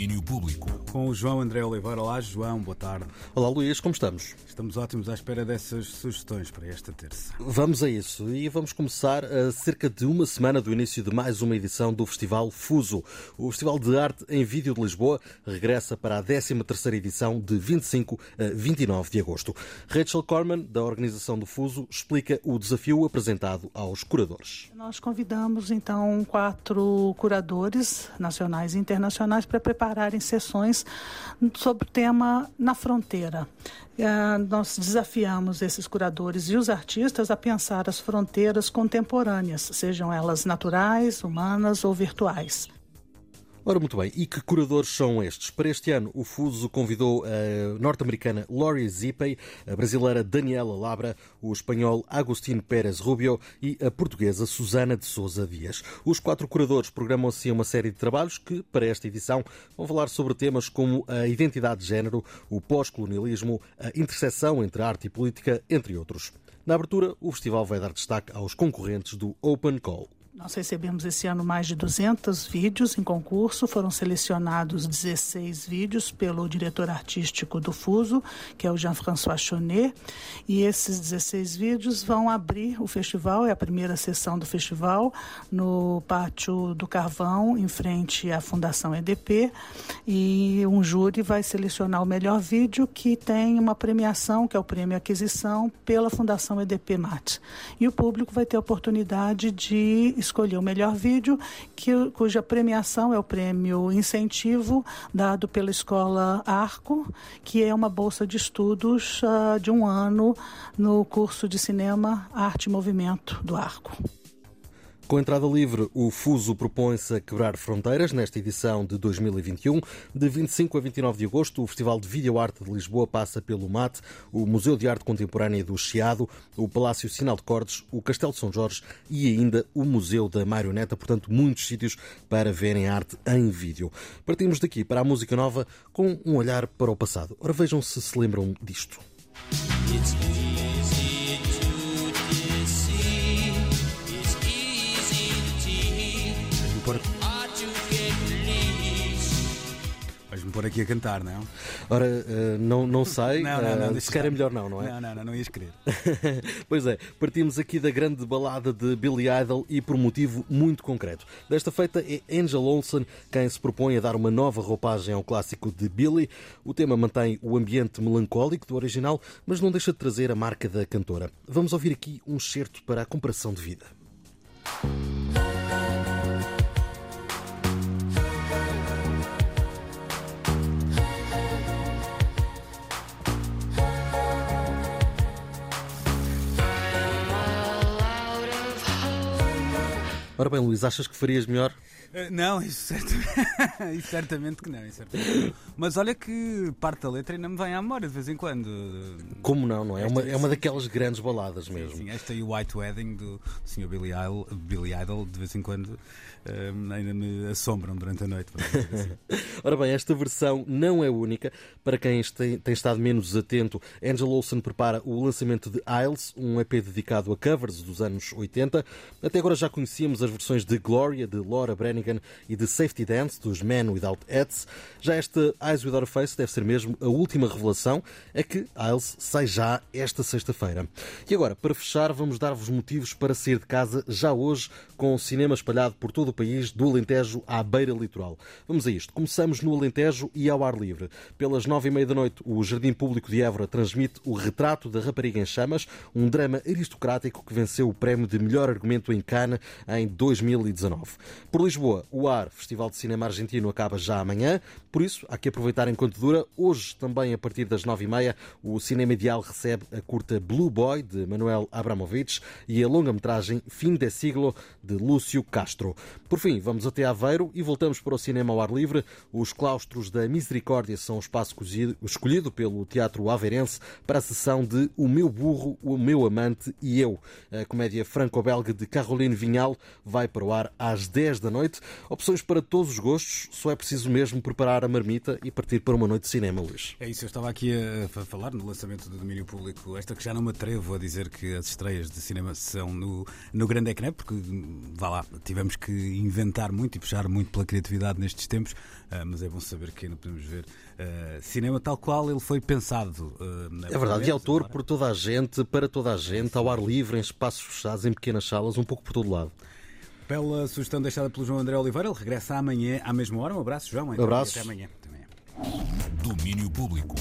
domínio público. Com o João André Oliveira. Olá, João, boa tarde. Olá, Luís, como estamos? Estamos ótimos à espera dessas sugestões para esta terça. Vamos a isso e vamos começar a cerca de uma semana do início de mais uma edição do Festival Fuso. O Festival de Arte em Vídeo de Lisboa regressa para a 13ª edição de 25 a 29 de agosto. Rachel Corman, da organização do Fuso, explica o desafio apresentado aos curadores. Nós convidamos então quatro curadores nacionais e internacionais para prepararem sessões sobre o tema na fronteira. Eh, nós desafiamos esses curadores e os artistas a pensar as fronteiras contemporâneas, sejam elas naturais, humanas ou virtuais. Ora, muito bem. E que curadores são estes? Para este ano, o Fuso convidou a norte-americana Laurie Zippey, a brasileira Daniela Labra, o espanhol Agostinho Pérez Rubio e a portuguesa Susana de Souza Dias. Os quatro curadores programam assim uma série de trabalhos que, para esta edição, vão falar sobre temas como a identidade de género, o pós-colonialismo, a interseção entre arte e política, entre outros. Na abertura, o festival vai dar destaque aos concorrentes do Open Call. Nós recebemos esse ano mais de 200 vídeos em concurso, foram selecionados 16 vídeos pelo diretor artístico do Fuso, que é o Jean-François Chonet, e esses 16 vídeos vão abrir o festival, é a primeira sessão do festival, no Pátio do Carvão, em frente à Fundação EDP, e um júri vai selecionar o melhor vídeo que tem uma premiação, que é o Prêmio Aquisição, pela Fundação EDP MAT. E o público vai ter a oportunidade de escolher o melhor vídeo, que, cuja premiação é o prêmio incentivo dado pela Escola Arco, que é uma bolsa de estudos uh, de um ano no curso de Cinema, Arte e Movimento do Arco. Com entrada livre, o Fuso propõe-se a quebrar fronteiras nesta edição de 2021. De 25 a 29 de agosto, o Festival de Videoarte de Lisboa passa pelo MAT, o Museu de Arte Contemporânea do Chiado, o Palácio Sinal de Cordes, o Castelo de São Jorge e ainda o Museu da Marioneta. Portanto, muitos sítios para verem arte em vídeo. Partimos daqui para a música nova com um olhar para o passado. Ora, vejam se se lembram disto. It's Vais-me pôr aqui a cantar, não é? Ora, uh, não, não sei. não, não, não, uh, se calhar é melhor não, não é? Não, não, não, não ias querer. pois é, partimos aqui da grande balada de Billy Idol e por um motivo muito concreto. Desta feita é Angel Olsen quem se propõe a dar uma nova roupagem ao clássico de Billy. O tema mantém o ambiente melancólico do original, mas não deixa de trazer a marca da cantora. Vamos ouvir aqui um certo para a comparação de vida. Ora bem, Luís, achas que farias melhor? Uh, não, isso certamente, isso certamente que não, isso certamente Mas olha que parte da letra ainda me vem à memória de vez em quando. Como não, não é? É uma, é uma daquelas grandes baladas mesmo. Sim, esta e o White Wedding do Sr. Billy Idol, Billy Idol, de vez em quando uh, ainda me assombram durante a noite. Assim. Ora bem, esta versão não é única. Para quem tem, tem estado menos atento, Angel Olsen prepara o lançamento de Isles, um EP dedicado a covers dos anos 80. Até agora já conhecíamos as versões de Gloria, de Laura E de Safety Dance, dos Men Without Hats. Já esta Eyes Without a Face deve ser mesmo a última revelação, é que Isles sai já esta sexta-feira. E agora, para fechar, vamos dar-vos motivos para sair de casa já hoje, com o cinema espalhado por todo o país, do Alentejo à beira litoral. Vamos a isto. Começamos no Alentejo e ao ar livre. Pelas nove e meia da noite, o Jardim Público de Évora transmite o Retrato da Rapariga em Chamas, um drama aristocrático que venceu o prémio de melhor argumento em Cannes em 2019. Por Lisboa, o AR, Festival de Cinema Argentino, acaba já amanhã, por isso há que aproveitar enquanto dura. Hoje, também a partir das nove e meia, o Cinema Ideal recebe a curta Blue Boy, de Manuel Abramovich, e a longa-metragem Fim de Siglo, de Lúcio Castro. Por fim, vamos até Aveiro e voltamos para o cinema ao ar livre. Os claustros da Misericórdia são o espaço escolhido pelo Teatro Aveirense para a sessão de O Meu Burro, O Meu Amante e Eu. A comédia franco-belga de Caroline Vinhal vai para o ar às 10 da noite. Noite. Opções para todos os gostos, só é preciso mesmo preparar a marmita e partir para uma noite de cinema, Luís. É isso, eu estava aqui a falar no lançamento do domínio público, esta que já não me atrevo a dizer que as estreias de cinema são no, no grande ecrã, porque, vá lá, tivemos que inventar muito e puxar muito pela criatividade nestes tempos, uh, mas é bom saber que ainda podemos ver uh, cinema tal qual ele foi pensado. Uh, é verdade, de autor por toda a gente, para toda a gente, ao ar livre, em espaços fechados, em pequenas salas, um pouco por todo lado. Pela sugestão deixada pelo João André Oliveira, ele regressa amanhã à mesma hora. Um abraço, João. Um abraço. Até amanhã. Domínio Público.